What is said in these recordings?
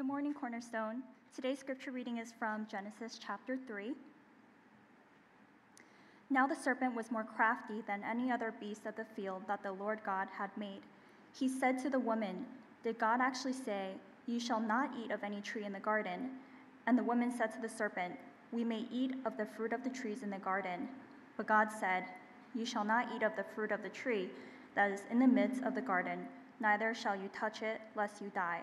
Good morning, Cornerstone. Today's scripture reading is from Genesis chapter 3. Now the serpent was more crafty than any other beast of the field that the Lord God had made. He said to the woman, Did God actually say, You shall not eat of any tree in the garden? And the woman said to the serpent, We may eat of the fruit of the trees in the garden. But God said, You shall not eat of the fruit of the tree that is in the midst of the garden, neither shall you touch it, lest you die.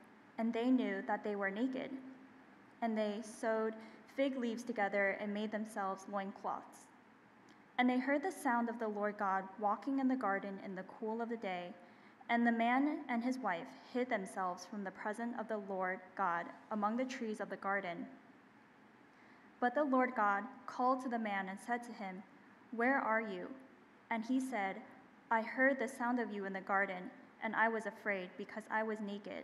and they knew that they were naked. And they sewed fig leaves together and made themselves loincloths. And they heard the sound of the Lord God walking in the garden in the cool of the day. And the man and his wife hid themselves from the presence of the Lord God among the trees of the garden. But the Lord God called to the man and said to him, Where are you? And he said, I heard the sound of you in the garden, and I was afraid because I was naked,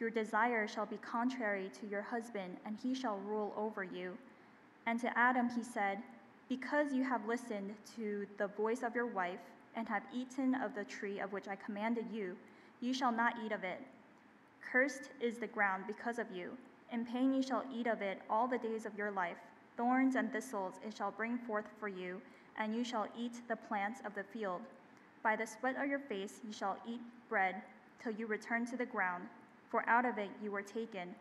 Your desire shall be contrary to your husband, and he shall rule over you. And to Adam he said, Because you have listened to the voice of your wife, and have eaten of the tree of which I commanded you, you shall not eat of it. Cursed is the ground because of you. In pain you shall eat of it all the days of your life. Thorns and thistles it shall bring forth for you and you shall eat the plants of the field. By the sweat of your face you shall eat bread till you return to the ground, for out of it you were taken.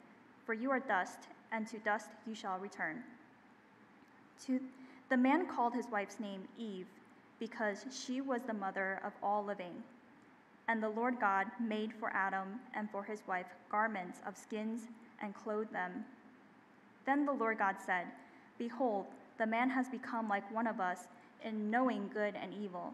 For you are dust, and to dust you shall return. To the man called his wife's name Eve, because she was the mother of all living. And the Lord God made for Adam and for his wife garments of skins and clothed them. Then the Lord God said, Behold, the man has become like one of us in knowing good and evil.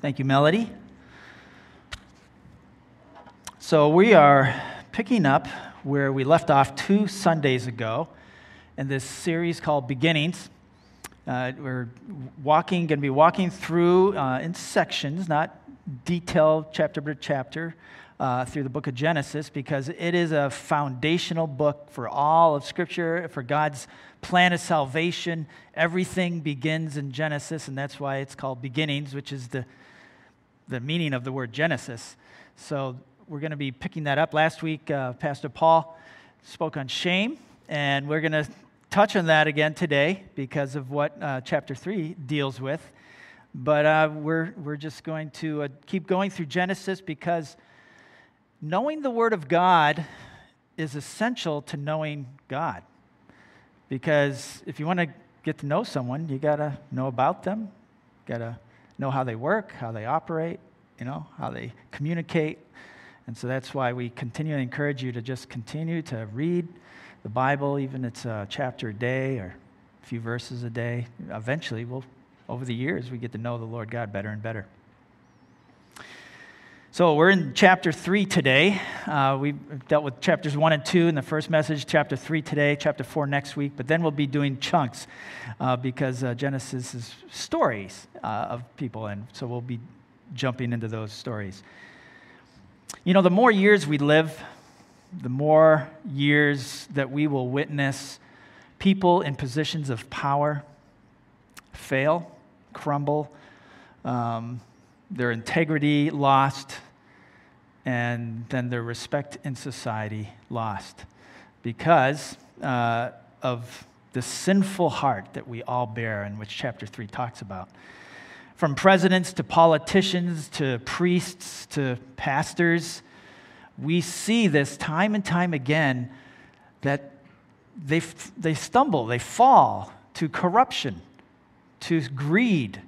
Thank you, Melody. So, we are picking up where we left off two Sundays ago in this series called Beginnings. Uh, we're walking, going to be walking through uh, in sections, not detailed chapter by chapter, uh, through the book of Genesis because it is a foundational book for all of Scripture, for God's plan of salvation. Everything begins in Genesis, and that's why it's called Beginnings, which is the the meaning of the word Genesis. So we're going to be picking that up. Last week, uh, Pastor Paul spoke on shame, and we're going to touch on that again today because of what uh, chapter 3 deals with. But uh, we're, we're just going to uh, keep going through Genesis because knowing the Word of God is essential to knowing God. Because if you want to get to know someone, you got to know about them, got to know how they work, how they operate, you know, how they communicate. And so that's why we continue to encourage you to just continue to read the Bible, even it's a chapter a day or a few verses a day. Eventually, we'll, over the years, we get to know the Lord God better and better. So we're in chapter 3 today. Uh, we dealt with chapters 1 and 2 in the first message, chapter 3 today, chapter 4 next week, but then we'll be doing chunks uh, because uh, Genesis is stories uh, of people, and so we'll be jumping into those stories. You know, the more years we live, the more years that we will witness people in positions of power fail, crumble, um, their integrity lost, and then their respect in society lost because uh, of the sinful heart that we all bear, and which chapter 3 talks about. From presidents to politicians to priests to pastors, we see this time and time again that they, they stumble, they fall to corruption, to greed,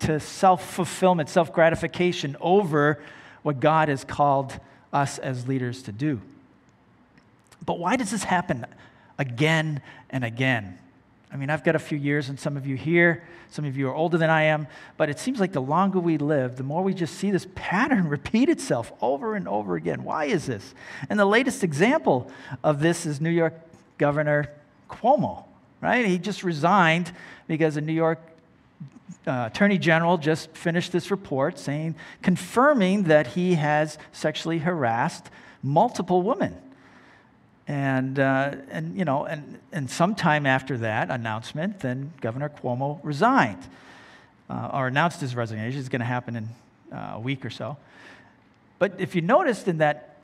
to self fulfillment, self gratification over what God has called us as leaders to do. But why does this happen again and again? I mean, I've got a few years, and some of you here, some of you are older than I am, but it seems like the longer we live, the more we just see this pattern repeat itself over and over again. Why is this? And the latest example of this is New York Governor Cuomo, right? He just resigned because the New York uh, Attorney General just finished this report saying, confirming that he has sexually harassed multiple women. And, uh, and you know, and, and sometime after that announcement, then Governor Cuomo resigned uh, or announced his resignation. It's going to happen in uh, a week or so. But if you noticed in that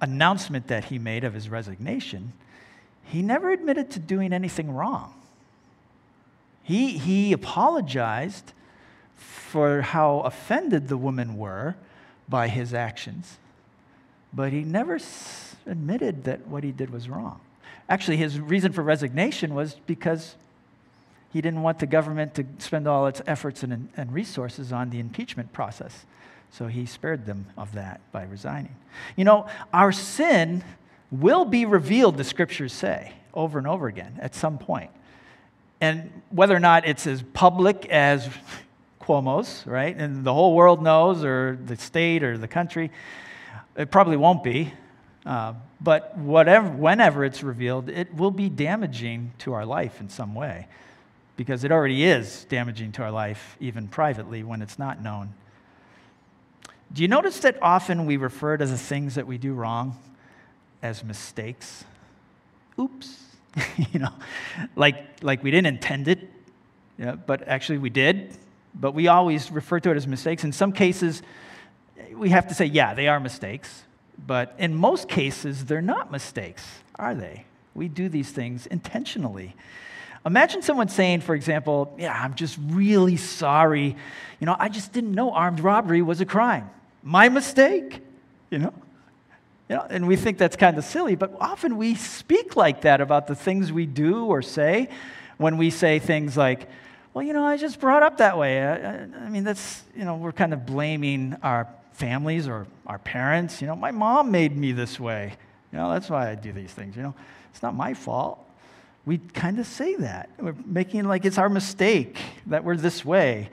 announcement that he made of his resignation, he never admitted to doing anything wrong. He, he apologized for how offended the women were by his actions, but he never admitted that what he did was wrong. Actually, his reason for resignation was because he didn't want the government to spend all its efforts and, and resources on the impeachment process. So he spared them of that by resigning. You know, our sin will be revealed, the scriptures say, over and over again at some point. And whether or not it's as public as Cuomo's, right, and the whole world knows, or the state or the country, it probably won't be. Uh, but whatever, whenever it's revealed, it will be damaging to our life in some way because it already is damaging to our life, even privately, when it's not known. Do you notice that often we refer to the things that we do wrong as mistakes? Oops. you know, like, like we didn't intend it, yeah, but actually we did. But we always refer to it as mistakes. In some cases, we have to say, yeah, they are mistakes. But in most cases, they're not mistakes, are they? We do these things intentionally. Imagine someone saying, for example, Yeah, I'm just really sorry. You know, I just didn't know armed robbery was a crime. My mistake, you know? You know, and we think that's kind of silly, but often we speak like that about the things we do or say when we say things like, well, you know, I just brought up that way. I, I, I mean, that's, you know, we're kind of blaming our families or our parents. You know, my mom made me this way. You know, that's why I do these things. You know, it's not my fault. We kind of say that. We're making like it's our mistake that we're this way.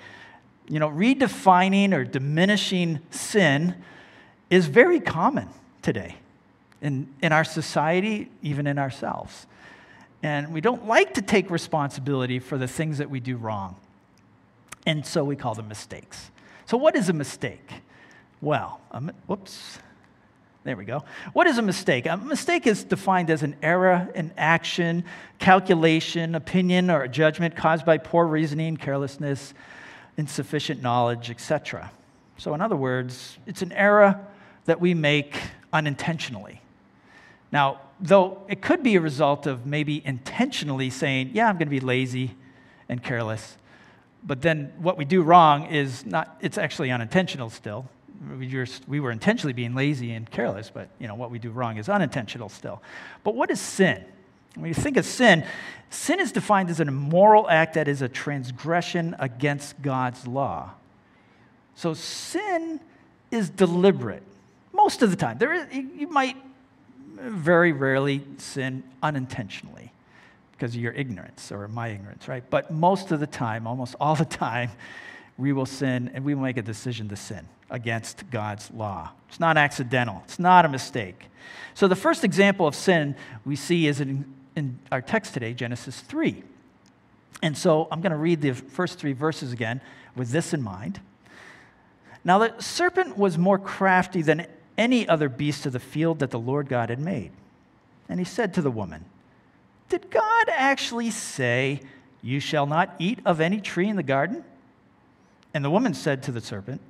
You know, redefining or diminishing sin is very common today in, in our society, even in ourselves. And we don't like to take responsibility for the things that we do wrong. And so we call them mistakes. So, what is a mistake? Well, um, whoops. There we go. What is a mistake? A mistake is defined as an error in action, calculation, opinion, or judgment caused by poor reasoning, carelessness, insufficient knowledge, etc. So, in other words, it's an error that we make unintentionally. Now, though it could be a result of maybe intentionally saying, yeah, I'm going to be lazy and careless, but then what we do wrong is not, it's actually unintentional still. We, were intentionally being lazy and careless, but you know, what we do wrong is unintentional still. But what is sin? When you think of sin, sin is defined as an immoral act that is a transgression against God's law. So sin is deliberate Most of the time. There is, you might very rarely sin unintentionally because of your ignorance or my ignorance, right? But most of the time, almost all the time, we will sin and we will make a decision to sin against God's law. It's not accidental, it's not a mistake. So the first example of sin we see is in, in our text today, Genesis 3. And so I'm going to read the first three verses again with this in mind. Now, the serpent was more crafty than any other beast of the field that the Lord God had made. And he said to the woman, Did God actually say, You shall not eat of any tree in the garden? And the woman said to the serpent,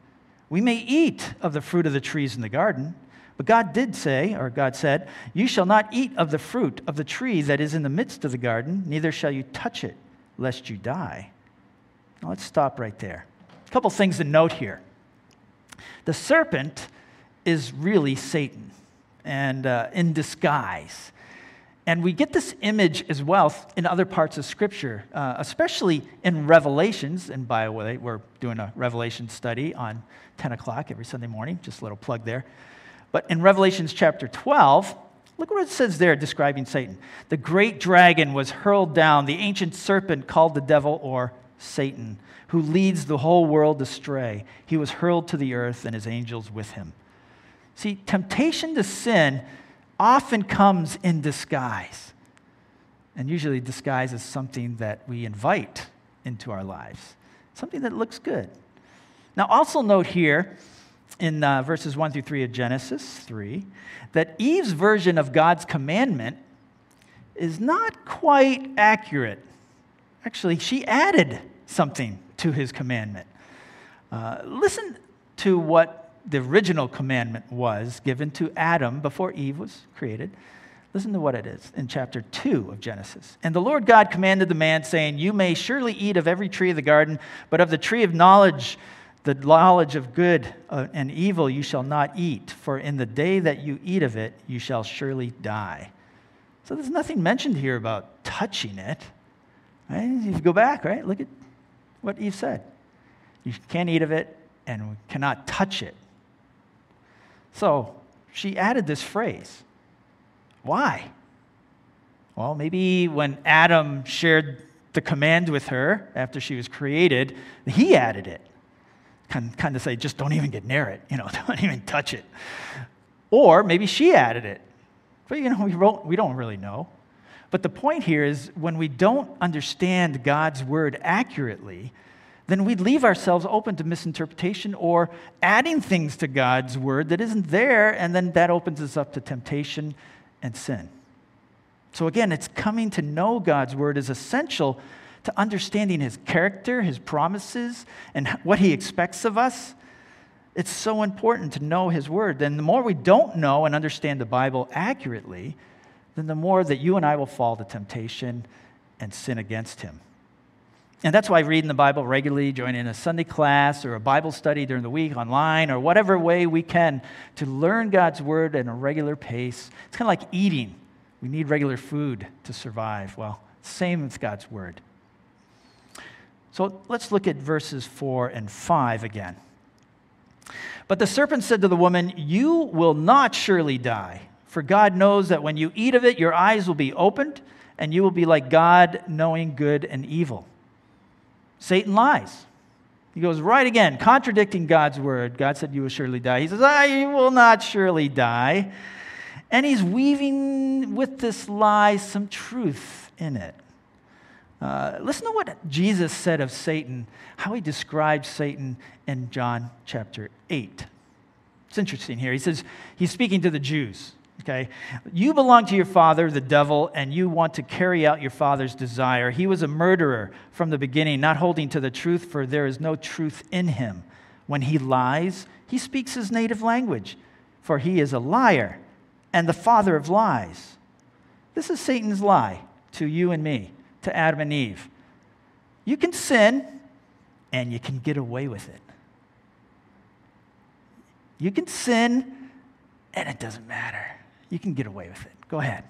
We may eat of the fruit of the trees in the garden. But God did say, or God said, You shall not eat of the fruit of the tree that is in the midst of the garden, neither shall you touch it, lest you die. Now let's stop right there. A couple things to note here. The serpent is really Satan and uh, in disguise. And we get this image as well in other parts of Scripture, uh, especially in Revelations. And by the way, we're doing a Revelation study on 10 o'clock every Sunday morning. Just a little plug there. But in Revelations chapter 12, look what it says there describing Satan. The great dragon was hurled down, the ancient serpent called the devil or Satan, who leads the whole world astray. He was hurled to the earth and his angels with him. See, temptation to sin often comes in disguise. And usually, disguise is something that we invite into our lives, something that looks good. Now, also note here in uh, verses 1 through 3 of Genesis 3 that Eve's version of God's commandment is not quite accurate. Actually, she added something to his commandment. Uh, listen to what the original commandment was given to Adam before Eve was created. Listen to what it is in chapter 2 of Genesis. And the Lord God commanded the man, saying, You may surely eat of every tree of the garden, but of the tree of knowledge, the knowledge of good uh, and evil, you shall not eat, for in the day that you eat of it, you shall surely die. So there's nothing mentioned here about touching it. Right? If you go back, right, look at what Eve said. You can't eat of it and cannot touch it. So she added this phrase. Why? Well, maybe when Adam shared the command with her after she was created, he added it. Kind, of say, just don't even get near it, you know, don't even touch it. Or maybe she added it. But, you know, we, wrote, we don't really know. But the point here is when we don't understand God's word accurately, then we'd leave ourselves open to misinterpretation or adding things to God's word that isn't there, and then that opens us up to temptation and sin. So, again, it's coming to know God's word is essential to understanding his character, his promises, and what he expects of us. It's so important to know his word. Then, the more we don't know and understand the Bible accurately, then the more that you and I will fall to temptation and sin against him. And that's why reading the Bible regularly, joining a Sunday class or a Bible study during the week online or whatever way we can to learn God's word at a regular pace. It's kind of like eating. We need regular food to survive. Well, same with God's word. So let's look at verses 4 and 5 again. But the serpent said to the woman, You will not surely die, for God knows that when you eat of it, your eyes will be opened, and you will be like God, knowing good and evil. Satan lies. He goes right again, contradicting God's word. God said, You will surely die. He says, I will not surely die. And he's weaving with this lie some truth in it. Uh, listen to what Jesus said of Satan, how he describes Satan in John chapter 8. It's interesting here. He says, He's speaking to the Jews okay? You belong to your father, the devil, and you want to carry out your father's desire. He was a murderer from the beginning, not holding to the truth, for there is no truth in him. When he lies, he speaks his native language, for he is a liar and the father of lies. This is Satan's lie to you and me, to Adam and Eve. You can sin and you can get away with it. You can sin and it doesn't matter. You can get away with it. Go ahead.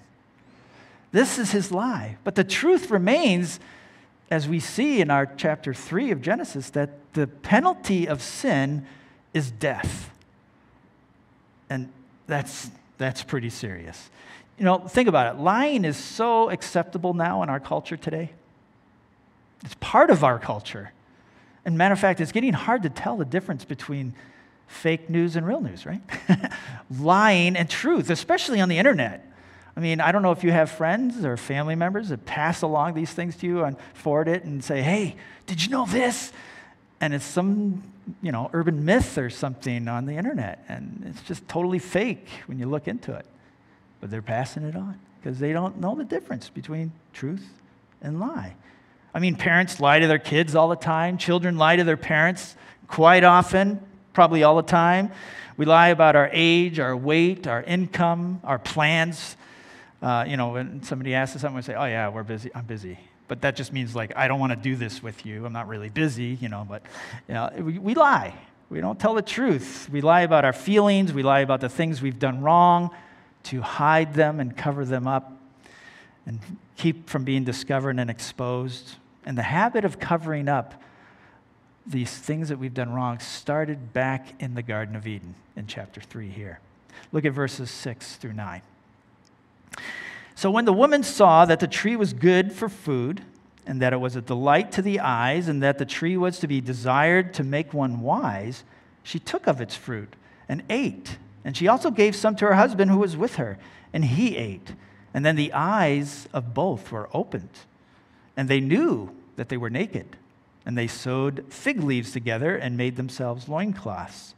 This is his lie. But the truth remains, as we see in our chapter 3 of Genesis, that the penalty of sin is death. And that's, that's pretty serious. You know, think about it. Lying is so acceptable now in our culture today. It's part of our culture. And matter of fact, it's getting hard to tell the difference between fake news and real news, right? Lying and truth, especially on the internet. I mean, I don't know if you have friends or family members that pass along these things to you and forward it and say, hey, did you know this? And it's some, you know, urban myth or something on the internet. And it's just totally fake when you look into it. But they're passing it on because they don't know the difference between truth and lie. I mean, parents lie to their kids all the time, children lie to their parents quite often, probably all the time. We lie about our age, our weight, our income, our plans. Uh, you know, when somebody asks us something, we say, "Oh yeah, we're busy. I'm busy." But that just means like I don't want to do this with you. I'm not really busy, you know. But you know, we, we lie. We don't tell the truth. We lie about our feelings. We lie about the things we've done wrong to hide them and cover them up and keep from being discovered and exposed. And the habit of covering up these things that we've done wrong started back in the Garden of Eden in chapter 3 here. Look at verses 6 through 9. So when the woman saw that the tree was good for food, and that it was a delight to the eyes, and that the tree was to be desired to make one wise, she took of its fruit and ate. And she also gave some to her husband who was with her, and he ate. And then the eyes of both were opened, and they knew that they were naked. And they sewed fig leaves together and made themselves loincloths.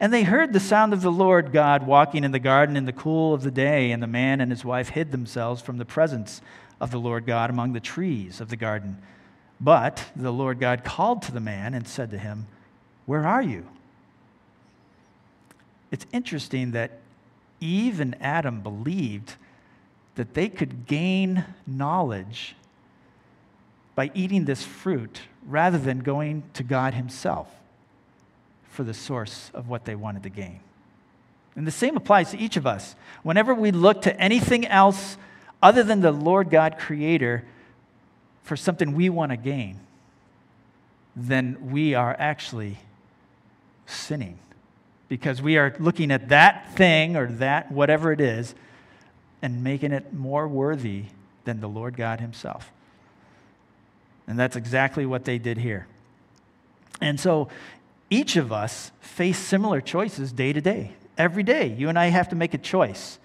And they heard the sound of the Lord God walking in the garden in the cool of the day, and the man and his wife hid themselves from the presence of the Lord God among the trees of the garden. But the Lord God called to the man and said to him, Where are you? It's interesting that Eve and Adam believed that they could gain knowledge by eating this fruit rather than going to God Himself for the source of what they wanted to gain. And the same applies to each of us. Whenever we look to anything else other than the Lord God Creator for something we want to gain, then we are actually sinning because we are looking at that thing or that whatever it is and making it more worthy than the Lord God Himself. And that's exactly what they did here. And so each of us face similar choices day to day. Every day, you and I have to make a choice.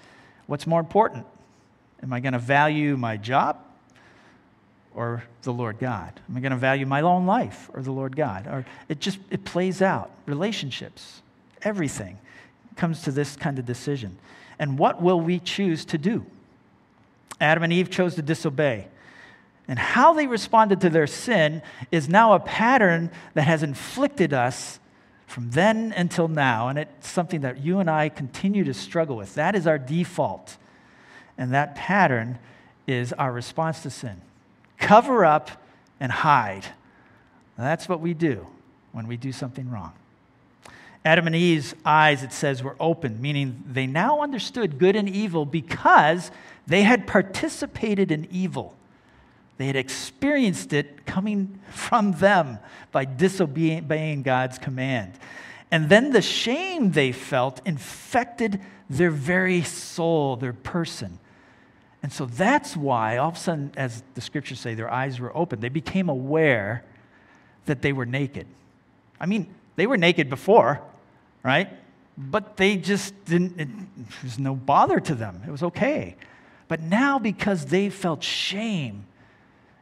What's more important? Am I going to value my job or the Lord God? Am I going to value my own life or the Lord God? Or it just it plays out. Relationships, everything comes to this kind of decision. And what will we choose to do? Adam and Eve chose to disobey. And how they responded to their sin is now a pattern that has inflicted us from then until now. And it's something that you and I continue to struggle with. That is our default. And that pattern is our response to sin cover up and hide. That's what we do when we do something wrong. Adam and Eve's eyes, it says, were open, meaning they now understood good and evil because they had participated in evil. They had experienced it coming from them by disobeying God's command. And then the shame they felt infected their very soul, their person. And so that's why, all of a sudden, as the scriptures say, their eyes were open. They became aware that they were naked. I mean, they were naked before, right? But they just didn't, it, was no bother to them. It was okay. But now, because they felt shame,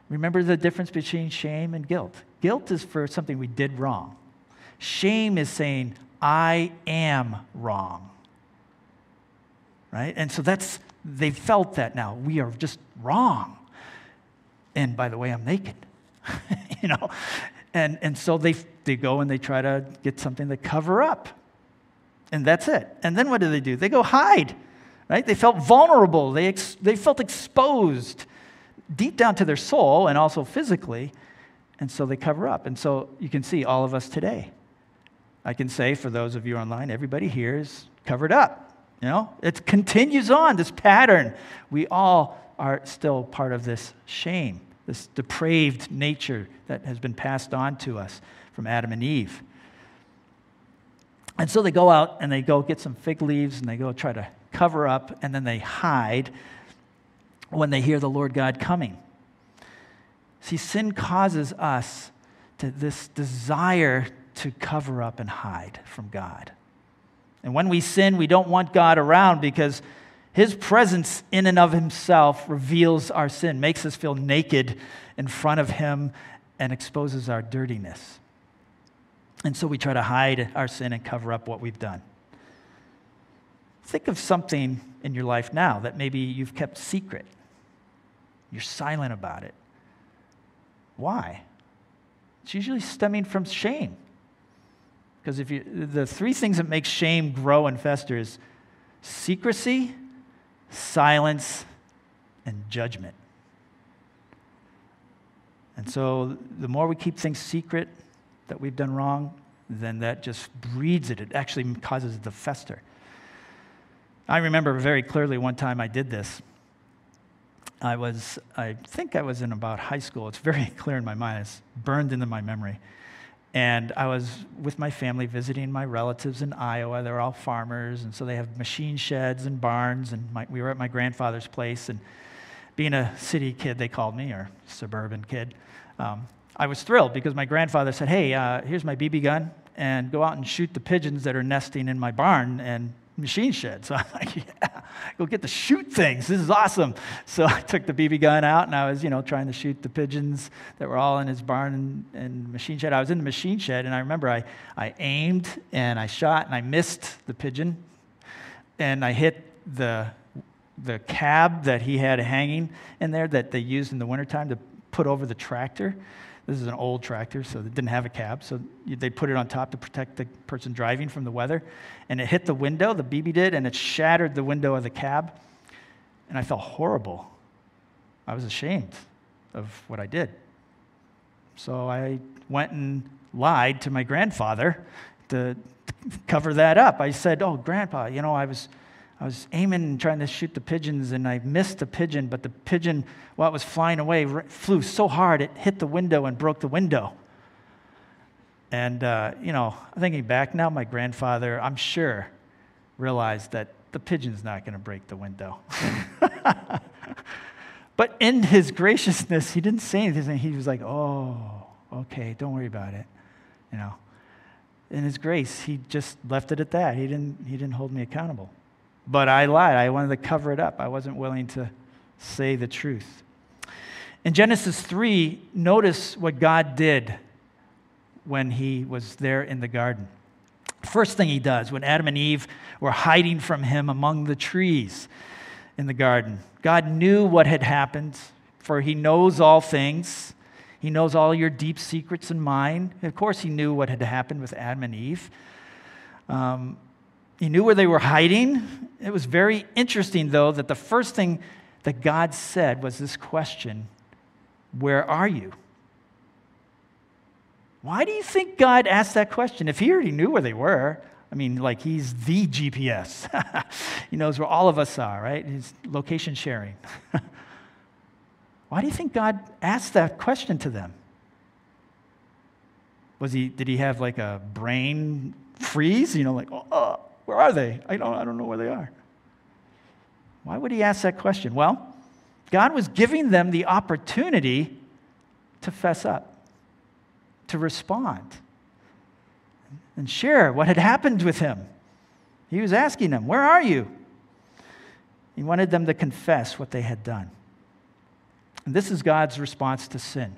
remember the difference between shame and guilt? Guilt is for something we did wrong, shame is saying, I am wrong. Right? And so that's, they felt that now. We are just wrong. And by the way, I'm naked. you know? And, and so they, they go and they try to get something to cover up and that's it. And then what do they do? They go hide, right? They felt vulnerable. They, ex- they felt exposed deep down to their soul and also physically. And so they cover up. And so you can see all of us today. I can say for those of you online, everybody here is covered up. You know, it continues on, this pattern. We all are still part of this shame, this depraved nature that has been passed on to us from Adam and Eve. And so they go out and they go get some fig leaves and they go try to cover up and then they hide when they hear the Lord God coming. See, sin causes us to this desire to cover up and hide from God. And when we sin, we don't want God around because his presence in and of himself reveals our sin, makes us feel naked in front of him, and exposes our dirtiness. And so we try to hide our sin and cover up what we've done. Think of something in your life now that maybe you've kept secret. You're silent about it. Why? It's usually stemming from shame. Because if you, the three things that make shame grow and fester is secrecy, silence, and judgment. And so the more we keep things secret that we've done wrong, then that just breeds it. It actually causes it to fester. I remember very clearly one time I did this. I was, I think I was in about high school. It's very clear in my mind, it's burned into my memory. And I was with my family visiting my relatives in Iowa. They're all farmers, and so they have machine sheds and barns. And my, we were at my grandfather's place. And being a city kid, they called me, or suburban kid, um, I was thrilled because my grandfather said, Hey, uh, here's my BB gun, and go out and shoot the pigeons that are nesting in my barn. And machine shed. So I'm like, yeah, go get to shoot things. This is awesome. So I took the BB gun out and I was, you know, trying to shoot the pigeons that were all in his barn and, and machine shed. I was in the machine shed and I remember I, I aimed and I shot and I missed the pigeon and I hit the, the cab that he had hanging in there that they used in the wintertime to put over the tractor. This is an old tractor, so it didn't have a cab. So they put it on top to protect the person driving from the weather. And it hit the window, the BB did, and it shattered the window of the cab. And I felt horrible. I was ashamed of what I did. So I went and lied to my grandfather to cover that up. I said, Oh, Grandpa, you know, I was I was aiming and trying to shoot the pigeons, and I missed the pigeon, but the pigeon, while it was flying away, flew so hard it hit the window and broke the window. And, uh, you know, thinking back now, my grandfather, I'm sure, realized that the pigeon's not going to break the window. but in his graciousness, he didn't say anything. He was like, oh, okay, don't worry about it. You know, in his grace, he just left it at that. He didn't, he didn't hold me accountable. But I lied. I wanted to cover it up. I wasn't willing to say the truth. In Genesis 3, notice what God did when he was there in the garden. First thing he does, when Adam and Eve were hiding from him among the trees in the garden, God knew what had happened, for he knows all things. He knows all your deep secrets and mine. Of course, he knew what had happened with Adam and Eve. Um, he knew where they were hiding. It was very interesting, though, that the first thing that God said was this question Where are you? Why do you think God asked that question? If he already knew where they were, I mean, like he's the GPS. he knows where all of us are, right? He's location sharing. Why do you think God asked that question to them? Was he, did he have like a brain freeze? You know, like, oh, where are they? I don't, I don't know where they are. Why would he ask that question? Well, God was giving them the opportunity to fess up, to respond, and share what had happened with him. He was asking them, Where are you? He wanted them to confess what they had done. And this is God's response to sin.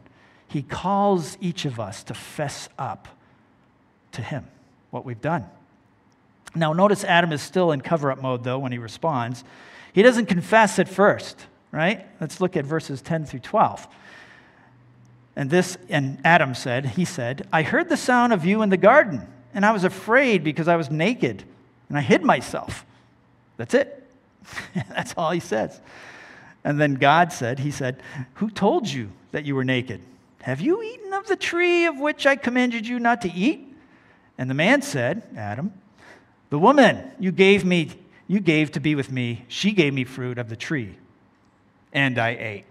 He calls each of us to fess up to Him what we've done. Now, notice Adam is still in cover up mode, though, when he responds. He doesn't confess at first, right? Let's look at verses 10 through 12. And this, and Adam said, He said, I heard the sound of you in the garden, and I was afraid because I was naked, and I hid myself. That's it. That's all he says. And then God said, He said, Who told you that you were naked? Have you eaten of the tree of which I commanded you not to eat? And the man said, Adam, the woman you gave me, you gave to be with me, she gave me fruit of the tree, and I ate.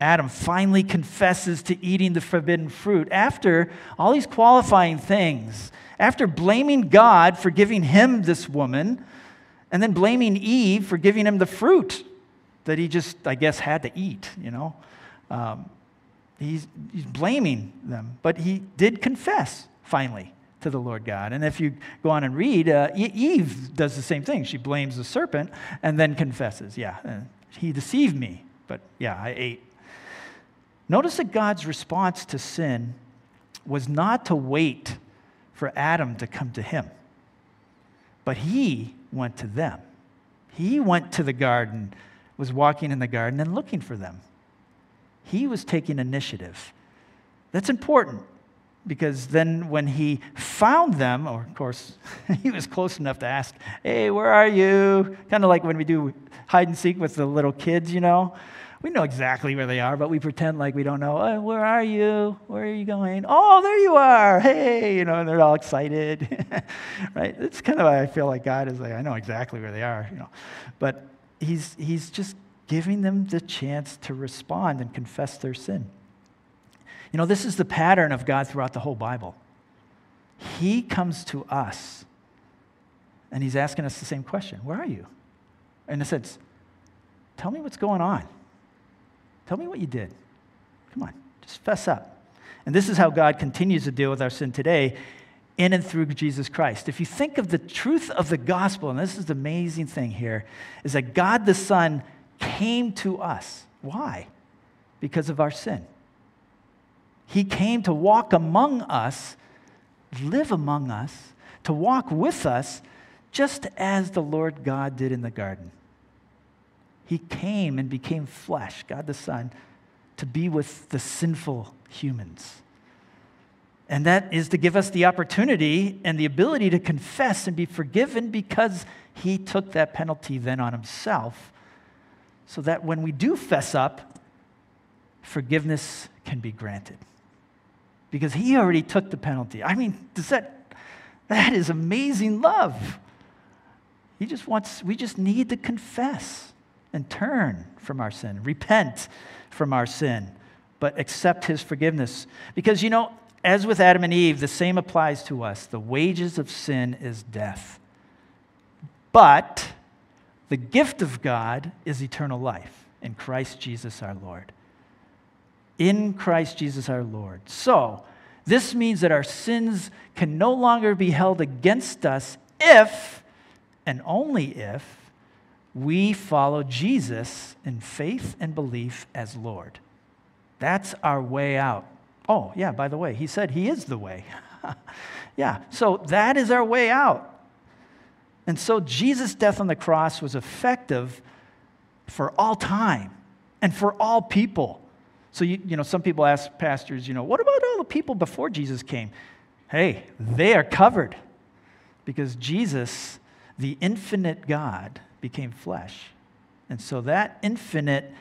Adam finally confesses to eating the forbidden fruit after all these qualifying things, after blaming God for giving him this woman, and then blaming Eve for giving him the fruit that he just, I guess, had to eat, you know. Um, he's, he's blaming them, but he did confess finally to the Lord God. And if you go on and read, uh, Eve does the same thing. She blames the serpent and then confesses, Yeah, he deceived me, but yeah, I ate. Notice that God's response to sin was not to wait for Adam to come to him, but he went to them. He went to the garden, was walking in the garden and looking for them. He was taking initiative. That's important because then when he found them, or of course, he was close enough to ask, Hey, where are you? Kind of like when we do hide and seek with the little kids, you know. We know exactly where they are, but we pretend like we don't know. Oh, where are you? Where are you going? Oh, there you are. Hey, you know, and they're all excited, right? It's kind of why I feel like God is like, I know exactly where they are, you know. But he's, he's just giving them the chance to respond and confess their sin. You know, this is the pattern of God throughout the whole Bible. He comes to us and he's asking us the same question Where are you? In a sense, tell me what's going on. Tell me what you did. Come on, just fess up. And this is how God continues to deal with our sin today in and through Jesus Christ. If you think of the truth of the gospel, and this is the amazing thing here, is that God the Son came to us. Why? Because of our sin. He came to walk among us, live among us, to walk with us, just as the Lord God did in the garden. He came and became flesh, God the Son, to be with the sinful humans. And that is to give us the opportunity and the ability to confess and be forgiven because he took that penalty then on himself. So that when we do fess up, forgiveness can be granted. Because he already took the penalty. I mean, does that, that is amazing love. He just wants, we just need to confess and turn from our sin, repent from our sin, but accept his forgiveness. Because, you know, as with Adam and Eve, the same applies to us. The wages of sin is death. But the gift of God is eternal life in Christ Jesus our Lord. In Christ Jesus our Lord. So, this means that our sins can no longer be held against us if, and only if, we follow Jesus in faith and belief as Lord. That's our way out. Oh, yeah, by the way, he said he is the way. yeah, so that is our way out. And so Jesus' death on the cross was effective for all time and for all people. So, you, you know, some people ask pastors, you know, what about all the people before Jesus came? Hey, they are covered because Jesus, the infinite God, became flesh. And so that infinite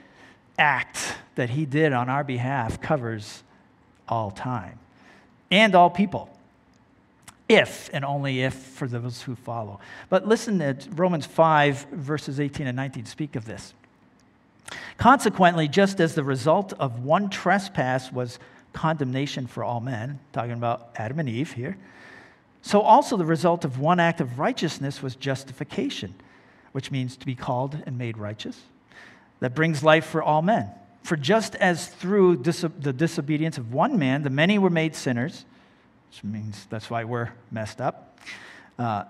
act that he did on our behalf covers all time and all people. If and only if for those who follow. But listen to Romans 5, verses 18 and 19 speak of this. Consequently, just as the result of one trespass was condemnation for all men, talking about Adam and Eve here, so also the result of one act of righteousness was justification which means to be called and made righteous, that brings life for all men. For just as through the disobedience of one man, the many were made sinners, which means that's why we're messed up, uh,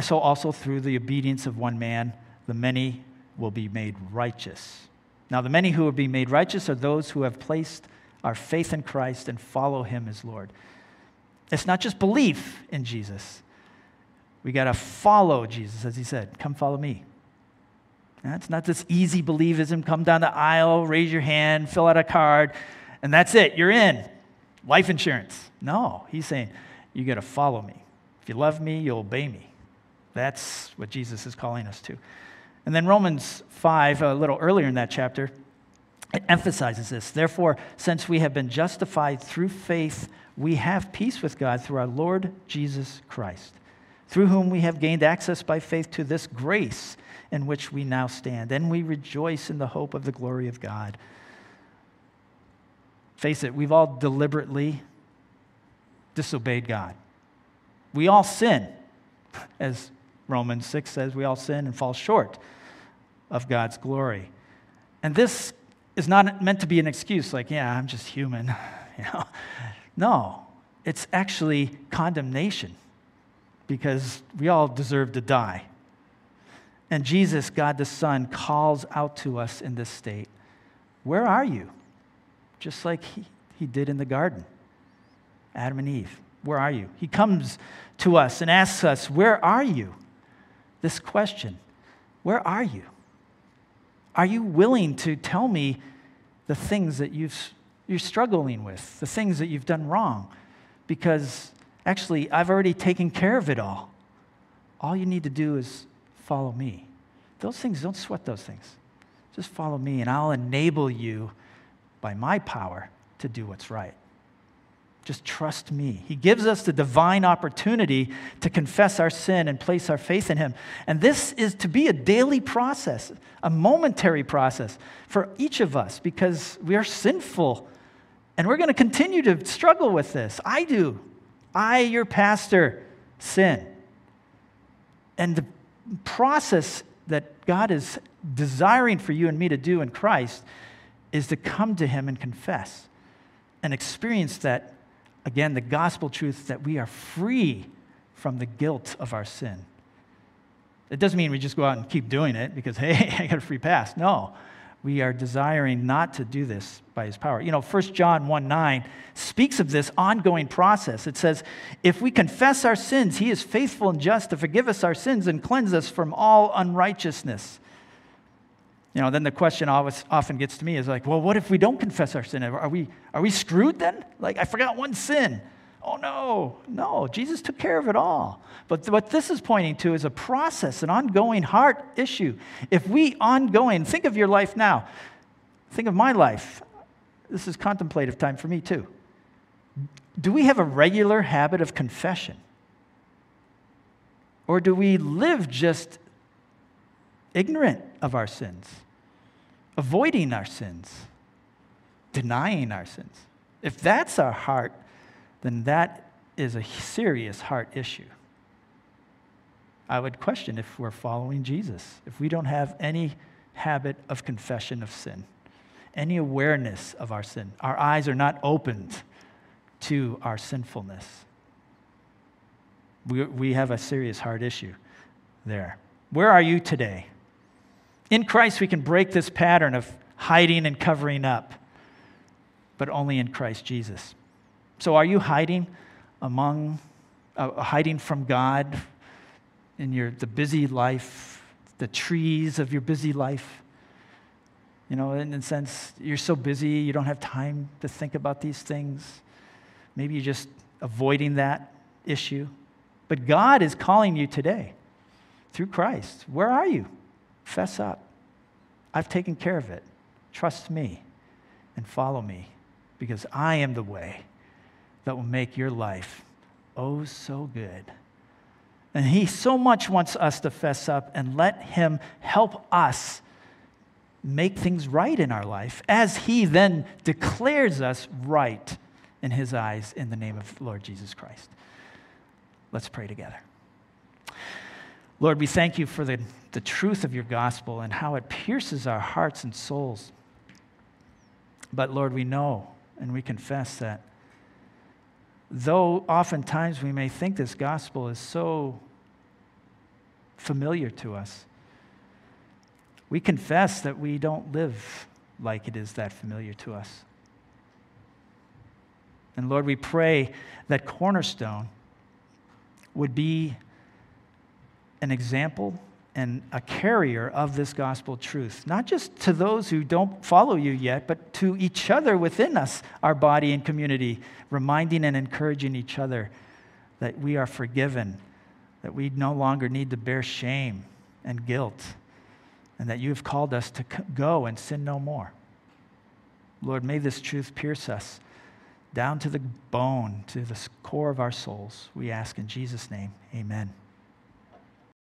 so also through the obedience of one man, the many will be made righteous. Now, the many who will be made righteous are those who have placed our faith in Christ and follow him as Lord. It's not just belief in Jesus, we got to follow Jesus, as he said, come follow me. That's not this easy believism, come down the aisle, raise your hand, fill out a card, and that's it, you're in. Life insurance. No, he's saying, you got to follow me. If you love me, you'll obey me. That's what Jesus is calling us to. And then Romans 5, a little earlier in that chapter, it emphasizes this. Therefore, since we have been justified through faith, we have peace with God through our Lord Jesus Christ through whom we have gained access by faith to this grace in which we now stand. And we rejoice in the hope of the glory of God. Face it, we've all deliberately disobeyed God. We all sin. As Romans 6 says, we all sin and fall short of God's glory. And this is not meant to be an excuse like, yeah, I'm just human. you know? No, it's actually condemnation because we all deserve to die. And Jesus, God the Son, calls out to us in this state Where are you? Just like he, he did in the garden. Adam and Eve, where are you? He comes to us and asks us, Where are you? This question, Where are you? Are you willing to tell me the things that you've, you're struggling with, the things that you've done wrong? Because actually, I've already taken care of it all. All you need to do is follow me. Those things, don't sweat those things. Just follow me, and I'll enable you by my power to do what's right. Just trust me. He gives us the divine opportunity to confess our sin and place our faith in Him. And this is to be a daily process, a momentary process for each of us because we are sinful and we're going to continue to struggle with this. I do. I, your pastor, sin. And the process that God is desiring for you and me to do in Christ is to come to Him and confess and experience that again, the gospel truth is that we are free from the guilt of our sin. It doesn't mean we just go out and keep doing it because, hey, I got a free pass. No, we are desiring not to do this by his power. You know, 1 John 1 9 speaks of this ongoing process. It says, If we confess our sins, he is faithful and just to forgive us our sins and cleanse us from all unrighteousness. You know, then the question always often gets to me is like, well, what if we don't confess our sin? Are we, are we screwed then? Like, I forgot one sin. Oh, no, no. Jesus took care of it all. But what this is pointing to is a process, an ongoing heart issue. If we ongoing, think of your life now, think of my life. This is contemplative time for me too. Do we have a regular habit of confession? Or do we live just ignorant of our sins? Avoiding our sins, denying our sins. If that's our heart, then that is a serious heart issue. I would question if we're following Jesus, if we don't have any habit of confession of sin, any awareness of our sin. Our eyes are not opened to our sinfulness. We, we have a serious heart issue there. Where are you today? In Christ, we can break this pattern of hiding and covering up, but only in Christ Jesus. So, are you hiding among, uh, hiding from God in your, the busy life, the trees of your busy life? You know, in a sense, you're so busy, you don't have time to think about these things. Maybe you're just avoiding that issue. But God is calling you today through Christ. Where are you? Fess up. I've taken care of it. Trust me and follow me because I am the way that will make your life oh so good. And He so much wants us to fess up and let Him help us make things right in our life as He then declares us right in His eyes in the name of Lord Jesus Christ. Let's pray together. Lord, we thank you for the, the truth of your gospel and how it pierces our hearts and souls. But Lord, we know and we confess that though oftentimes we may think this gospel is so familiar to us, we confess that we don't live like it is that familiar to us. And Lord, we pray that Cornerstone would be an example and a carrier of this gospel truth, not just to those who don't follow you yet, but to each other within us, our body and community, reminding and encouraging each other that we are forgiven, that we no longer need to bear shame and guilt, and that you have called us to go and sin no more. Lord, may this truth pierce us down to the bone, to the core of our souls. We ask in Jesus' name, amen.